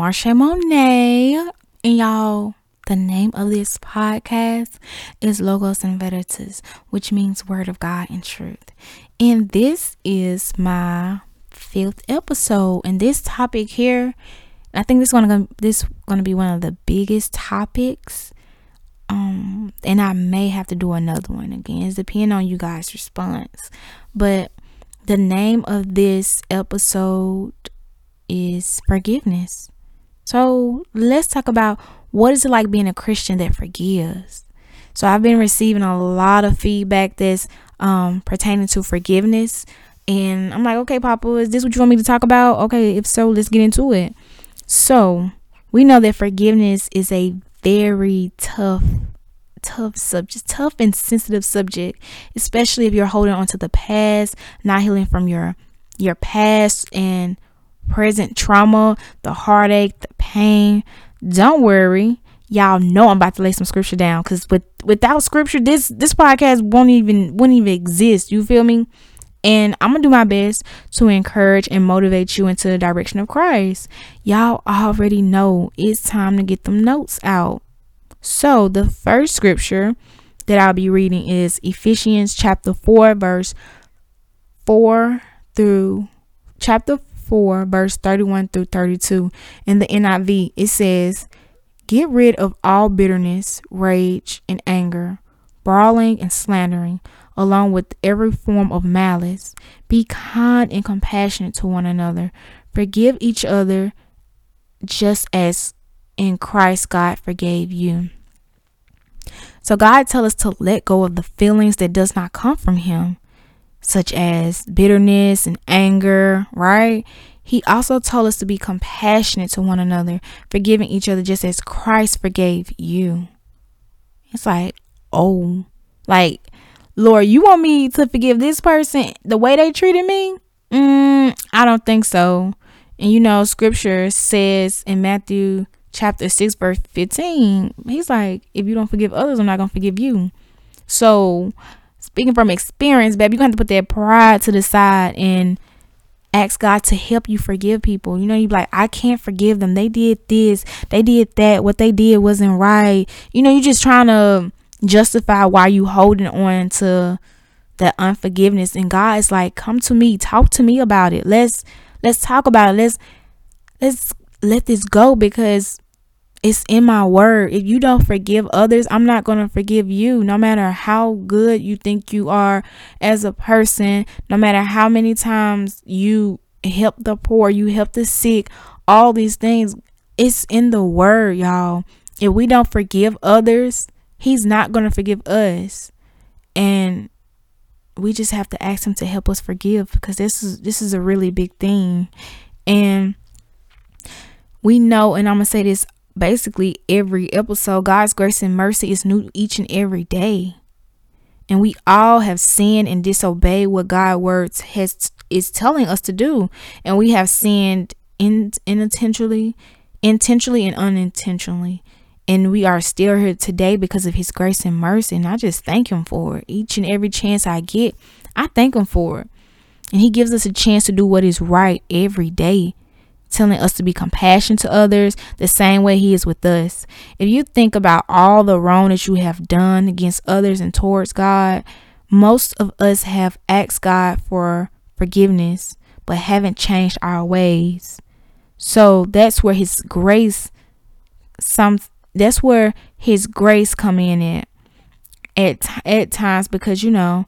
Marsha Monet. And y'all, the name of this podcast is Logos and Veritas, which means Word of God and Truth. And this is my fifth episode. And this topic here, I think this is gonna this gonna be one of the biggest topics. Um, and I may have to do another one again. It's depending on you guys' response. But the name of this episode is forgiveness. So let's talk about what is it like being a Christian that forgives. So I've been receiving a lot of feedback that's um, pertaining to forgiveness, and I'm like, okay, Papa, is this what you want me to talk about? Okay, if so, let's get into it. So we know that forgiveness is a very tough tough subject, tough and sensitive subject, especially if you're holding on to the past, not healing from your your past and present trauma, the heartache, the pain. Don't worry. Y'all know I'm about to lay some scripture down because with without scripture, this this podcast won't even wouldn't even exist. You feel me? And I'm gonna do my best to encourage and motivate you into the direction of Christ. Y'all already know it's time to get them notes out. So, the first scripture that I'll be reading is Ephesians chapter 4, verse 4 through chapter 4, verse 31 through 32. In the NIV, it says, Get rid of all bitterness, rage, and anger, brawling and slandering, along with every form of malice. Be kind and compassionate to one another. Forgive each other just as in Christ God forgave you. So God tells us to let go of the feelings that does not come from him, such as bitterness and anger, right? He also told us to be compassionate to one another, forgiving each other just as Christ forgave you. It's like, oh, like, Lord, you want me to forgive this person the way they treated me? Mm, I don't think so. And you know, scripture says in Matthew chapter 6, verse 15, he's like, if you don't forgive others, I'm not going to forgive you. So, speaking from experience, going to have to put that pride to the side and ask God to help you forgive people. You know, you be like, I can't forgive them. They did this, they did that. What they did wasn't right. You know, you're just trying to justify why you holding on to that unforgiveness. And God is like, come to me, talk to me about it. Let's let's talk about it. Let's let's let this go because it's in my word. If you don't forgive others, I'm not going to forgive you. No matter how good you think you are as a person, no matter how many times you help the poor, you help the sick, all these things, it's in the word, y'all. If we don't forgive others, he's not going to forgive us. And we just have to ask him to help us forgive because this is this is a really big thing. And we know, and I'm going to say this basically every episode, God's grace and mercy is new each and every day. And we all have sinned and disobeyed what God's words has is telling us to do. And we have sinned in, unintentionally, intentionally and unintentionally. And we are still here today because of his grace and mercy. And I just thank him for it. Each and every chance I get, I thank him for it. And he gives us a chance to do what is right every day telling us to be compassionate to others the same way he is with us. If you think about all the wrong that you have done against others and towards God, most of us have asked God for forgiveness but haven't changed our ways. So that's where his grace some that's where his grace come in at at at times because you know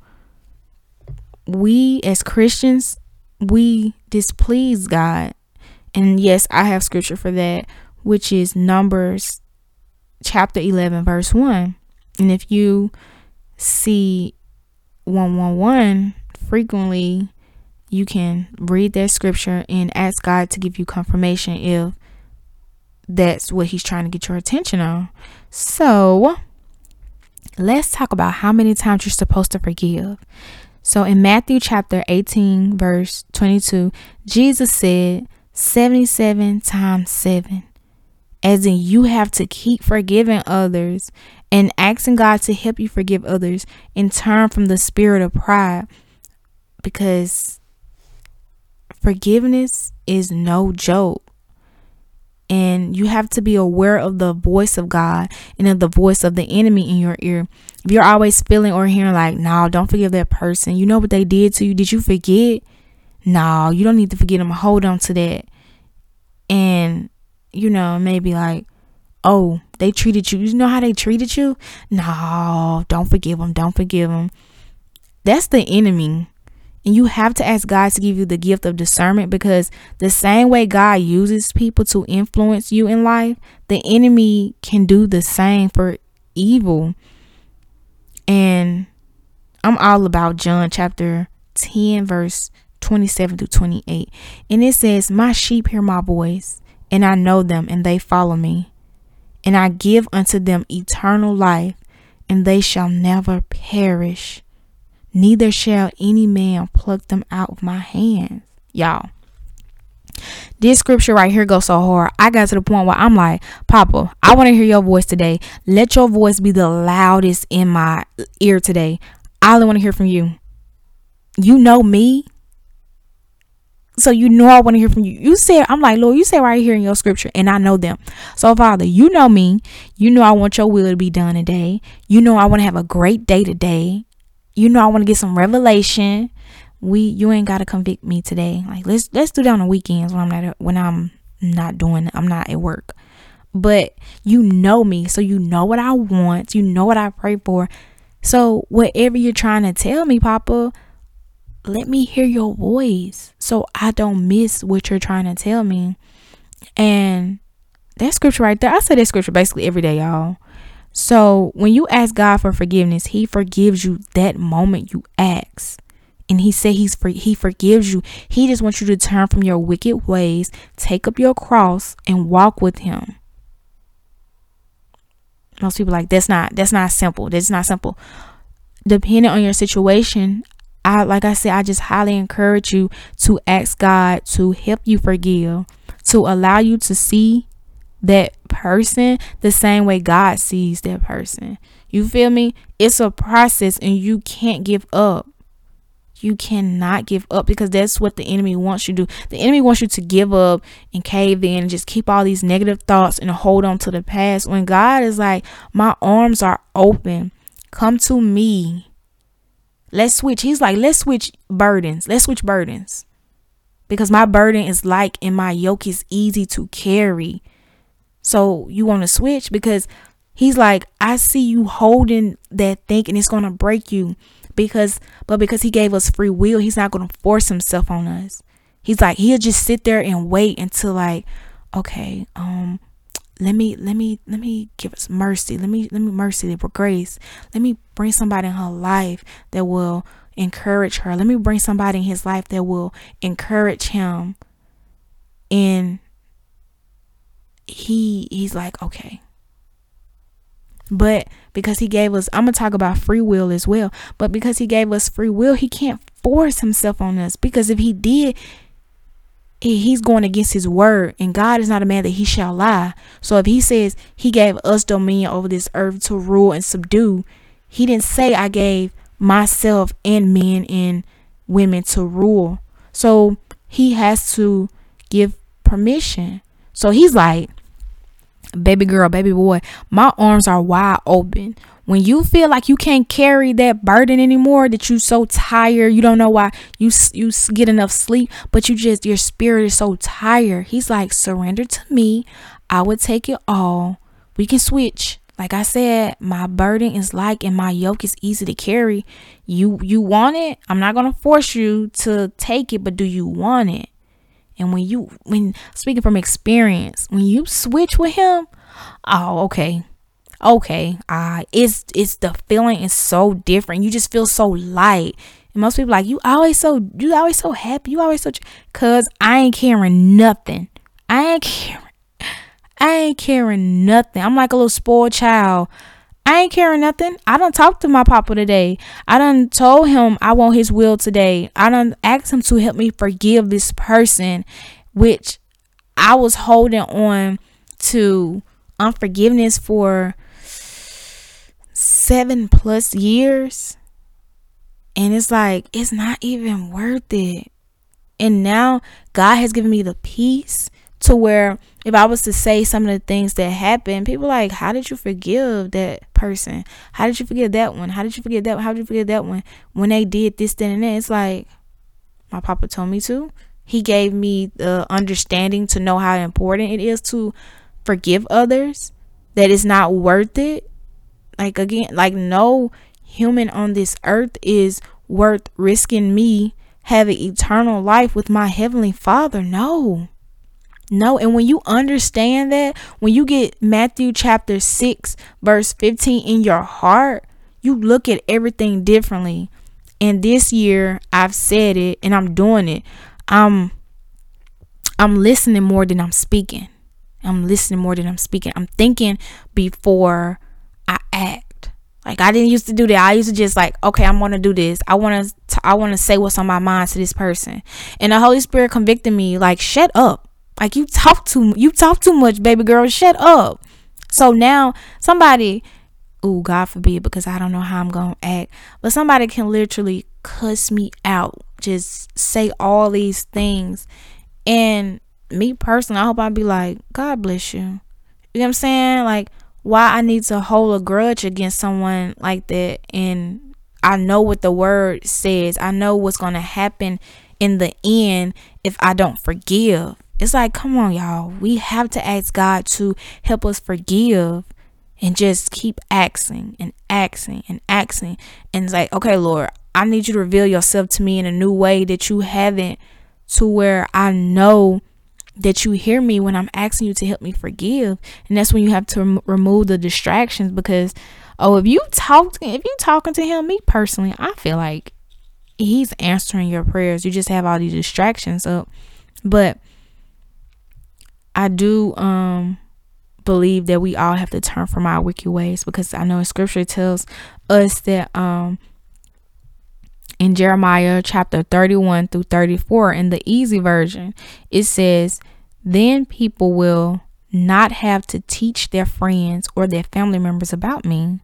we as Christians we displease God and yes, I have scripture for that, which is Numbers chapter 11, verse 1. And if you see 111 frequently, you can read that scripture and ask God to give you confirmation if that's what He's trying to get your attention on. So, let's talk about how many times you're supposed to forgive. So, in Matthew chapter 18, verse 22, Jesus said, 77 times 7. As in, you have to keep forgiving others and asking God to help you forgive others and turn from the spirit of pride because forgiveness is no joke. and you have to be aware of the voice of God and of the voice of the enemy in your ear. If you're always feeling or hearing like, "No, don't forgive that person. You know what they did to you? Did you forget?" No, you don't need to forget them. Hold on to that. And you know, maybe like, "Oh, they treated you. You know how they treated you? No, don't forgive them. Don't forgive them." That's the enemy and you have to ask God to give you the gift of discernment because the same way God uses people to influence you in life, the enemy can do the same for evil. And I'm all about John chapter 10, verse 27 to 28. And it says, My sheep hear my voice, and I know them, and they follow me. And I give unto them eternal life, and they shall never perish neither shall any man pluck them out of my hands. Y'all. This scripture right here goes so hard. I got to the point where I'm like, Papa, I want to hear your voice today. Let your voice be the loudest in my ear today. I only want to hear from you. You know me. So you know I want to hear from you. You said, I'm like, Lord, you say right here in your scripture, and I know them. So, Father, you know me. You know I want your will to be done today. You know I want to have a great day today you know I want to get some revelation. We you ain't gotta convict me today. Like let's let's do that on the weekends when I'm not when I'm not doing I'm not at work. But you know me, so you know what I want. You know what I pray for. So whatever you're trying to tell me, Papa, let me hear your voice so I don't miss what you're trying to tell me. And that scripture right there, I say that scripture basically every day, y'all. So when you ask God for forgiveness, He forgives you that moment you ask. And he said he's he forgives you. He just wants you to turn from your wicked ways, take up your cross, and walk with him. Most people like that's not that's not simple. That's not simple. Depending on your situation, I like I said, I just highly encourage you to ask God to help you forgive, to allow you to see that person the same way God sees that person. You feel me? It's a process and you can't give up. You cannot give up because that's what the enemy wants you to do. The enemy wants you to give up and cave in and just keep all these negative thoughts and hold on to the past. When God is like, My arms are open. Come to me. Let's switch. He's like, Let's switch burdens. Let's switch burdens. Because my burden is like and my yoke is easy to carry. So you want to switch because he's like, I see you holding that thing and it's going to break you because, but because he gave us free will, he's not going to force himself on us. He's like, he'll just sit there and wait until like, okay, um, let me let me let me give us mercy. Let me let me mercy for grace. Let me bring somebody in her life that will encourage her. Let me bring somebody in his life that will encourage him. And he he's like okay. But because he gave us i'm gonna talk about free will as well. But because he gave us free will he can't force himself on us. Because if he did he's going against his word and god is not a man that he shall lie. So if he says he gave us dominion over this earth to rule and subdue he didn't say i gave myself and men and women to rule. So he has to give permission. So he's like, baby girl, baby boy, my arms are wide open. When you feel like you can't carry that burden anymore, that you so tired, you don't know why you you get enough sleep, but you just your spirit is so tired. He's like, surrender to me. I would take it all. We can switch. Like I said, my burden is like and my yoke is easy to carry. You you want it? I'm not gonna force you to take it, but do you want it? And when you when speaking from experience, when you switch with him, oh okay. Okay. Uh it's it's the feeling is so different. You just feel so light. And most people like you always so you always so happy. You always so cuz I ain't caring nothing. I ain't caring. I ain't caring nothing. I'm like a little spoiled child. I ain't caring nothing. I don't talk to my papa today. I done told him I want his will today. I done asked him to help me forgive this person, which I was holding on to unforgiveness for seven plus years. And it's like, it's not even worth it. And now God has given me the peace to where if I was to say some of the things that happened, people like, how did you forgive that person? How did you forgive that one? How did you forget that? One? How did you forget that one? When they did this, then and that, it's like my papa told me to. He gave me the understanding to know how important it is to forgive others. That it's not worth it. Like again, like no human on this earth is worth risking me having eternal life with my heavenly Father. No. No, and when you understand that, when you get Matthew chapter 6, verse 15 in your heart, you look at everything differently. And this year, I've said it and I'm doing it. I'm I'm listening more than I'm speaking. I'm listening more than I'm speaking. I'm thinking before I act. Like I didn't used to do that. I used to just like, okay, I'm gonna do this. I wanna t- I wanna say what's on my mind to this person. And the Holy Spirit convicted me, like, shut up. Like you talk too you talk too much, baby girl. Shut up. So now somebody oh God forbid, because I don't know how I'm gonna act, but somebody can literally cuss me out, just say all these things. And me personally, I hope I'd be like, God bless you. You know what I'm saying? Like, why I need to hold a grudge against someone like that and I know what the word says. I know what's gonna happen in the end if I don't forgive. It's like, come on, y'all. We have to ask God to help us forgive and just keep asking and asking and asking. And it's like, okay, Lord, I need you to reveal yourself to me in a new way that you haven't, to where I know that you hear me when I'm asking you to help me forgive. And that's when you have to rem- remove the distractions because, oh, if you talk, if you talking to him, me personally, I feel like he's answering your prayers. You just have all these distractions up. But I do um believe that we all have to turn from our wicked ways because I know scripture tells us that um in Jeremiah chapter 31 through 34 in the easy version it says then people will not have to teach their friends or their family members about me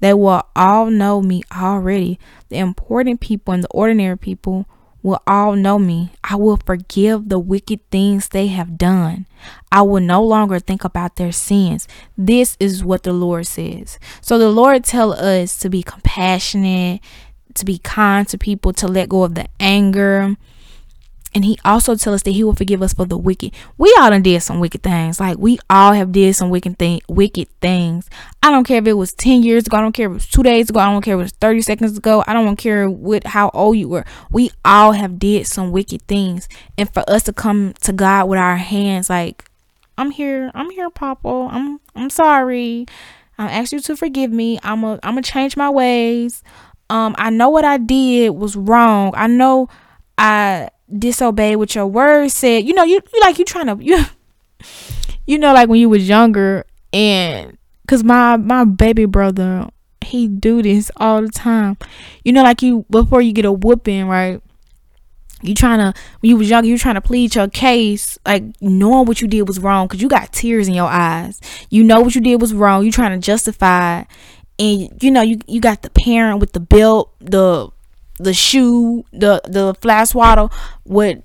they will all know me already the important people and the ordinary people will all know me. I will forgive the wicked things they have done. I will no longer think about their sins. This is what the Lord says. So the Lord tell us to be compassionate, to be kind to people, to let go of the anger, and he also tells us that he will forgive us for the wicked. We all done did some wicked things. Like we all have did some wicked thing wicked things. I don't care if it was 10 years ago, I don't care if it was two days ago, I don't care if it was 30 seconds ago, I don't care what how old you were. We all have did some wicked things. And for us to come to God with our hands like, I'm here, I'm here, Papa. I'm I'm sorry. I ask you to forgive me. I'm a I'm gonna change my ways. Um, I know what I did was wrong. I know I disobeyed what your words said. You know, you, you like you trying to you you know like when you was younger and cuz my my baby brother he do this all the time. You know like you before you get a whooping, right? You trying to when you was younger, you trying to plead your case, like knowing what you did was wrong because you got tears in your eyes. You know what you did was wrong. You trying to justify, and you know you you got the parent with the belt, the the shoe, the the flash swaddle, what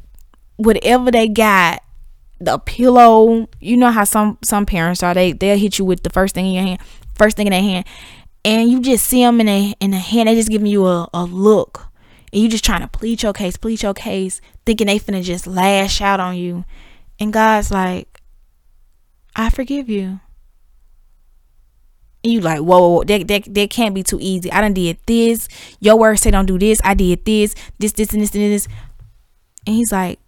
whatever they got, the pillow. You know how some some parents are. They they'll hit you with the first thing in your hand, first thing in their hand, and you just see them in a in the hand. They just giving you a, a look, and you just trying to plead your case, plead your case, thinking they finna just lash out on you, and God's like, I forgive you. And you like, whoa, whoa, whoa, that, that, that can't be too easy. I done did this. Your word say don't do this. I did this, this, this, and this, and this. And he's like,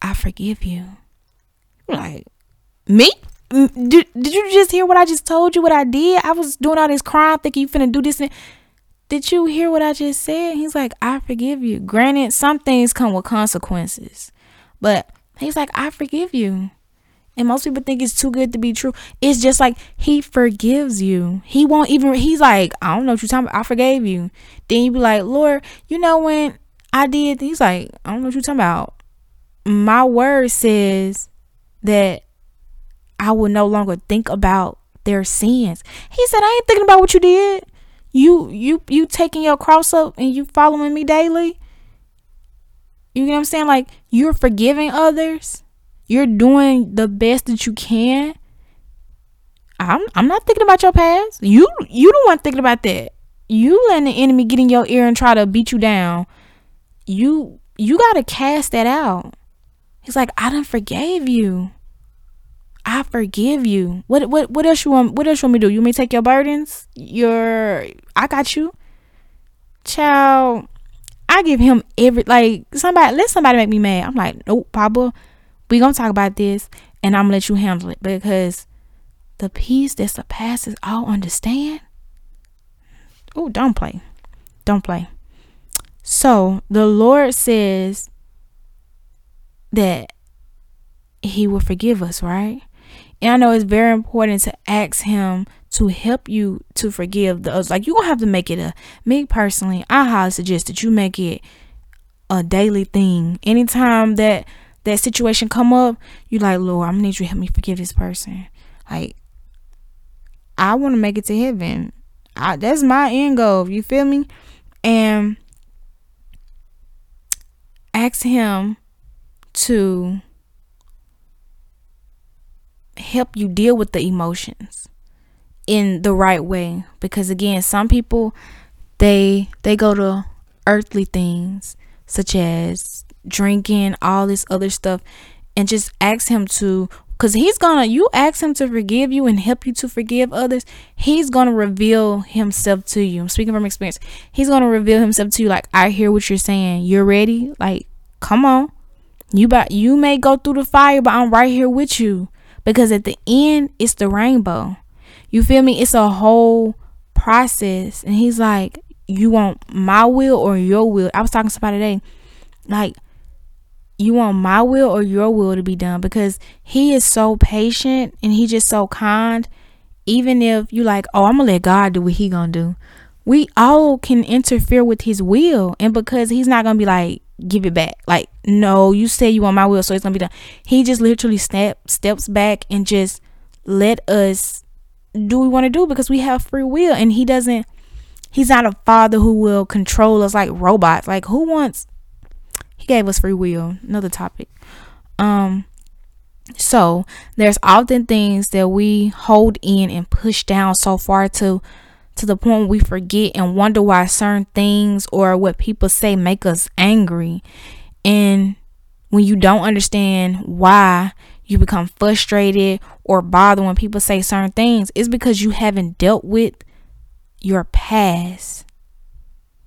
I forgive you. Like, me? Did, did you just hear what I just told you? What I did? I was doing all this crime, thinking you finna do this. And did you hear what I just said? He's like, I forgive you. Granted, some things come with consequences, but he's like, I forgive you. And most people think it's too good to be true. It's just like he forgives you. He won't even he's like, I don't know what you're talking about. I forgave you. Then you be like, Lord, you know when I did he's like, I don't know what you're talking about. My word says that I will no longer think about their sins. He said, I ain't thinking about what you did. You you you taking your cross up and you following me daily. You know what I'm saying? Like you're forgiving others you're doing the best that you can. I'm I'm not thinking about your past. You you the one thinking about that. You letting the enemy get in your ear and try to beat you down. You you gotta cast that out. He's like, I done forgave you. I forgive you. What what what else you want what else you want me to do? You may take your burdens? Your I got you. Child, I give him every like somebody let somebody make me mad. I'm like, nope, Papa, we gonna talk about this and I'm gonna let you handle it because the peace that surpasses all understand. Oh, don't play. Don't play. So the Lord says that He will forgive us, right? And I know it's very important to ask Him to help you to forgive those. Like you gonna have to make it a me personally, I highly suggest that you make it a daily thing. Anytime that that situation come up, you like, Lord, I'm gonna need you to help me forgive this person. Like I wanna make it to heaven. I, that's my end goal. You feel me? And ask him to help you deal with the emotions in the right way because again some people they they go to earthly things such as drinking all this other stuff and just ask him to because he's gonna you ask him to forgive you and help you to forgive others he's gonna reveal himself to you. I'm speaking from experience. He's gonna reveal himself to you like i hear what you're saying. You're ready? Like come on. You but you may go through the fire but i'm right here with you. Because at the end it's the rainbow. You feel me? It's a whole process. And he's like you want my will or your will? I was talking to somebody today. Like you want my will or your will to be done because he is so patient and he just so kind. Even if you like oh i'm gonna let god do what he gonna do. We all can interfere with his will and because he's not gonna be like give it back. Like no you say you want my will so it's gonna be done. He just literally step steps back and just let us do we want to do because we have free will and he doesn't he's not a father who will control us like robots. Like who wants he gave us free will. Another topic. Um so there's often things that we hold in and push down so far to to the point we forget and wonder why certain things or what people say make us angry. And when you don't understand why you become frustrated or bothered when people say certain things, it's because you haven't dealt with your past.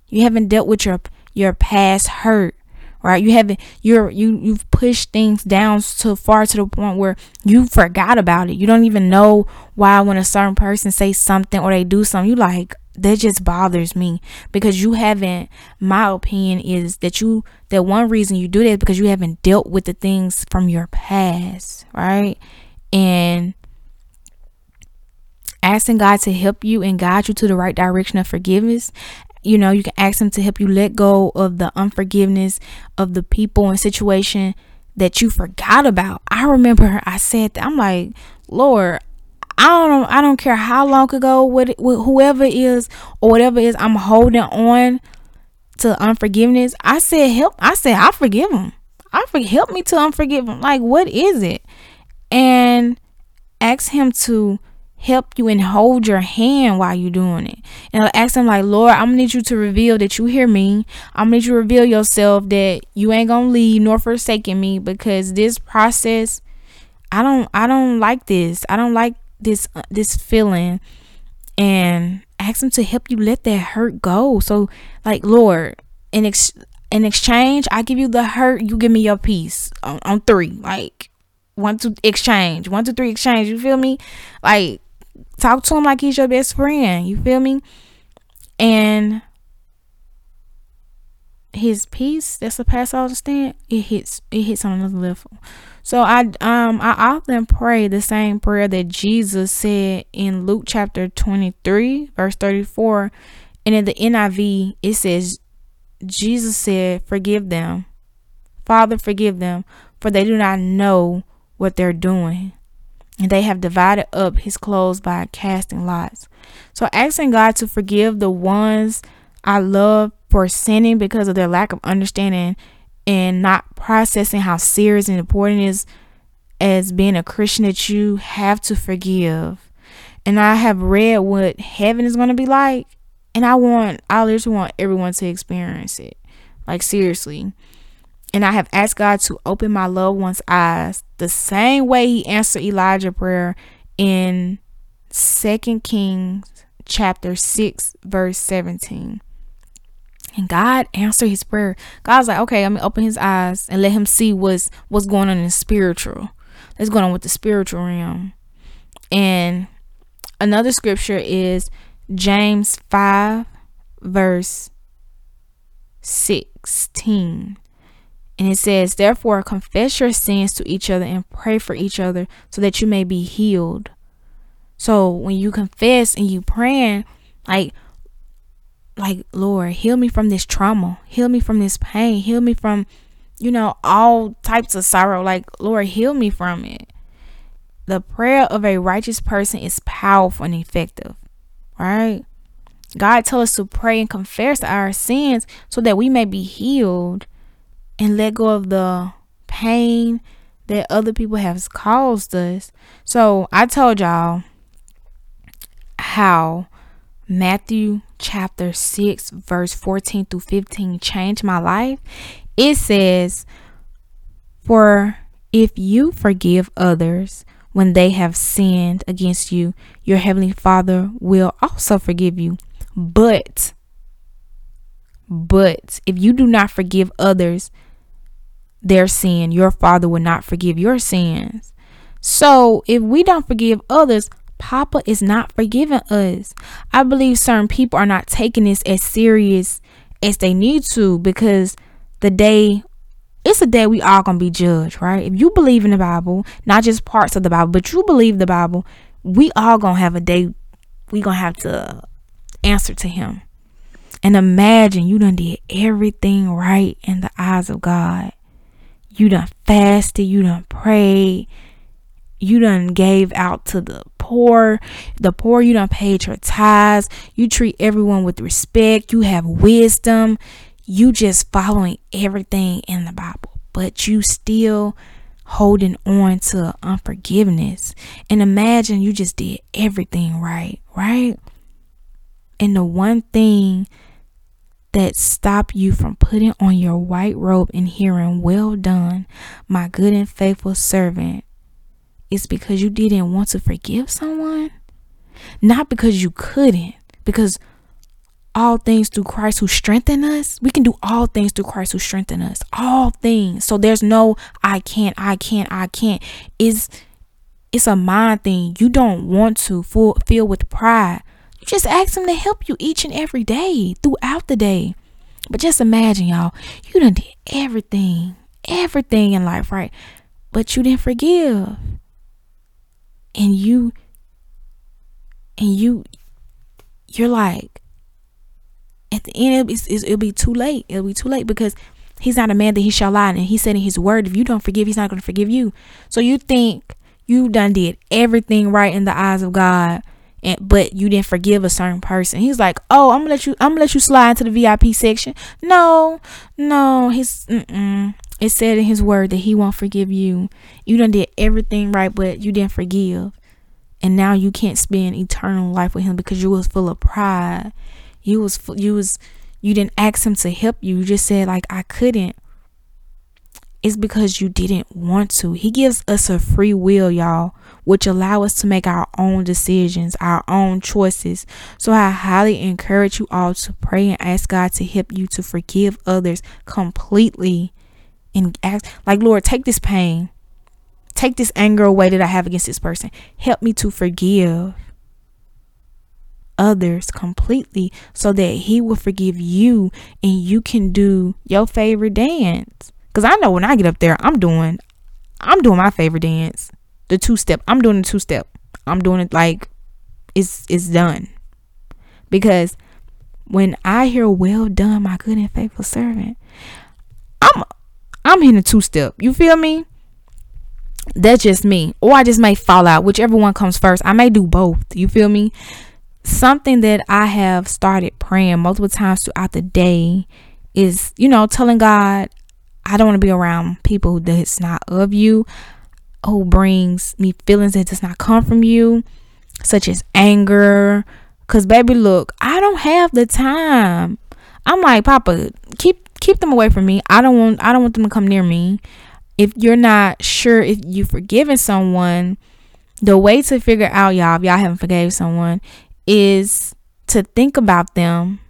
You haven't dealt with your your past hurt right? You haven't you're you you've pushed things down so far to the point where you forgot about it. You don't even know why when a certain person say something or they do something you like that just bothers me because you haven't my opinion is that you that one reason you do that is because you haven't dealt with the things from your past right? And asking God to help you and guide you to the right direction of forgiveness you know you can ask him to help you let go of the unforgiveness of the people and situation that you forgot about. I remember i said that i'm like lord i don't i don't care how long ago with whoever is or whatever is i'm holding on to unforgiveness. I said help i said i forgive him i for, help me to unforgive him like what is it? And ask him to help you and hold your hand while you're doing it. And I'll ask him like, Lord, I'm gonna need you to reveal that you hear me. I'm gonna need you to reveal yourself that you ain't gonna leave nor forsaking me because this process, I don't, I don't like this. I don't like this, uh, this feeling. And ask him to help you let that hurt go. So, like, Lord, in ex- in exchange, I give you the hurt. You give me your peace on, on three. Like, one, two, exchange. One, two, three, exchange. You feel me? Like, Talk to him like he's your best friend. You feel me? And his peace that's the past all understand it hits it hits on another level so i um i often pray the same prayer that jesus said in luke chapter 23 verse 34 and in the niv it says jesus said forgive them father forgive them for they do not know what they're doing and they have divided up his clothes by casting lots. So asking God to forgive the ones I love for sinning because of their lack of understanding and not processing how serious and important is as being a Christian that you have to forgive. And I have read what heaven is going to be like. And I want, I literally want everyone to experience it. Like, seriously. And I have asked God to open my loved one's eyes the same way He answered Elijah prayer in Second Kings chapter 6, verse 17. And God answered his prayer. God's like, okay, I'm gonna open his eyes and let him see what's what's going on in the spiritual. What's going on with the spiritual realm. And another scripture is James 5, verse 16. And it says, Therefore, confess your sins to each other and pray for each other so that you may be healed. So when you confess and you praying, like like Lord, heal me from this trauma, heal me from this pain, heal me from, you know, all types of sorrow. Like Lord, heal me from it. The prayer of a righteous person is powerful and effective, right? God tells us to pray and confess our sins so that we may be healed and let go of the pain that other people have caused us. So I told y'all how Matthew chapter 6, verse 14 through 15 changed my life. It says, For if you forgive others when they have sinned against you, your heavenly Father will also forgive you. But, but if you do not forgive others their sin, your Father will not forgive your sins. So if we don't forgive others, Papa is not forgiving us. I believe certain people are not taking this as serious as they need to because the day it's a day we all gonna be judged, right? If you believe in the Bible, not just parts of the Bible, but you believe the Bible, we all gonna have a day we gonna have to answer to him. And imagine you done did everything right in the eyes of God. You done fasted, you done prayed, you done gave out to the poor. The poor, you done paid your tithes. You treat everyone with respect. You have wisdom. You just following everything in the Bible, but you still holding on to unforgiveness. And imagine you just did everything right, right? And the one thing that stop you from putting on your white robe and hearing, Well done, my good and faithful servant, is because you didn't want to forgive someone, not because you couldn't, because all things through Christ who strengthen us. We can do all things through Christ who strengthen us. All things. So there's no I can't, I can't, I can't. Is it's a mind thing. You don't want to feel with pride. Just ask him to help you each and every day throughout the day. But just imagine, y'all, you done did everything, everything in life, right? But you didn't forgive. And you and you you're like at the end it'll be, it'll be too late. It'll be too late because he's not a man that he shall lie. And he said in his word if you don't forgive he's not going to forgive you. So you think you done did everything right in the eyes of god and but you didn't forgive a certain person he's like oh i'm gonna let you i'm gonna let you slide into the vip section no no he's mm-mm. It said in his word that he won't forgive you. You done did everything right, but you didn't forgive. And now you can't spend eternal life with him because you was full of pride. You was you was you didn't ask him to help you. You just said like I couldn't. It's because you didn't want to. He gives us a free will, y'all, which allow us to make our own decisions, our own choices. So I highly encourage you all to pray and ask God to help you to forgive others completely and ask like lord take this pain take this anger away that i have against this person help me to forgive others completely so that he will forgive you and you can do your favorite dance because i know when i get up there i'm doing i'm doing my favorite dance the two step i'm doing the two step i'm doing it like it's it's done because when i hear well done my good and faithful servant i'm I'm hitting a two step. You feel me? That's just me. Or I just may fall out, whichever one comes first. I may do both. You feel me? Something that I have started praying multiple times throughout the day is, you know, telling God, I don't want to be around people that's not of you. who brings me feelings that does not come from you, such as anger. Cause baby, look, I don't have the time. I'm like, Papa, keep keep them away from me. I don't want I don't want them to come near me. If you're not sure if you've forgiven someone, the way to figure out y'all if y'all haven't forgave someone is to think about them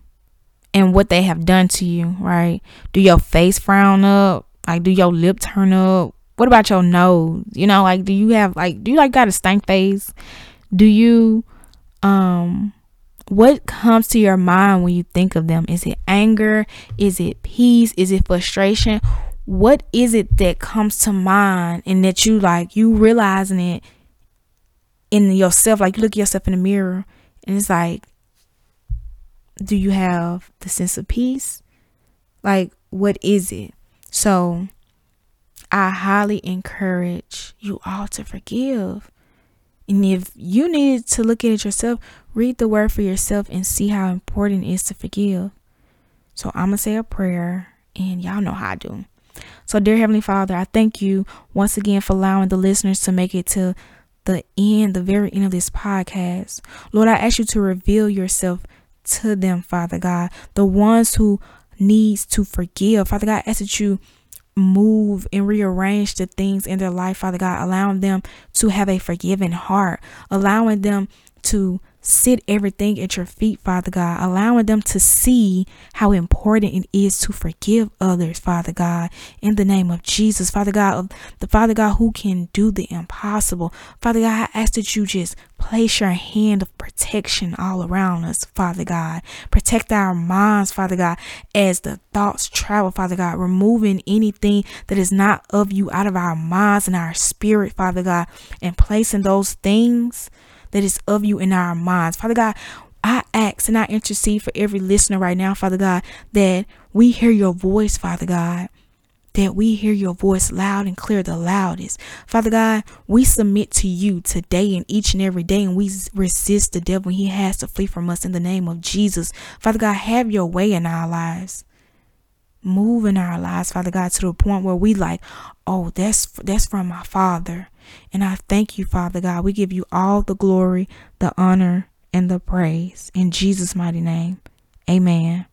and what they have done to you, right? Do your face frown up? Like do your lip turn up? What about your nose? You know, like do you have like do you like got a stank face? Do you um what comes to your mind when you think of them? Is it anger? Is it peace? Is it frustration? What is it that comes to mind and that you like you realizing it in yourself? Like you look yourself in the mirror and it's like, do you have the sense of peace? Like, what is it? So, I highly encourage you all to forgive. And if you need to look at it yourself, read the word for yourself and see how important it is to forgive. So I'm going to say a prayer, and y'all know how I do. So, dear Heavenly Father, I thank you once again for allowing the listeners to make it to the end, the very end of this podcast. Lord, I ask you to reveal yourself to them, Father God, the ones who needs to forgive. Father God, I ask that you move and rearrange the things in their life, Father God, allowing them to have a forgiving heart, allowing them to sit everything at your feet, Father God, allowing them to see how important it is to forgive others, Father God, in the name of Jesus, Father God, the Father God who can do the impossible. Father God, I ask that you just place your hand of protection all around us, Father God. Protect our minds, Father God, as the thoughts travel, Father God, removing anything that is not of you out of our minds and our spirit, Father God, and placing those things that is of you in our minds. Father God, I ask and I intercede for every listener right now, Father God, that we hear your voice, Father God. That we hear your voice loud and clear, the loudest. Father God, we submit to you today and each and every day, and we resist the devil. He has to flee from us in the name of Jesus. Father God, have your way in our lives move in our lives, Father God, to the point where we like, oh, that's that's from my Father. And I thank you, Father God. We give you all the glory, the honor, and the praise in Jesus' mighty name. Amen.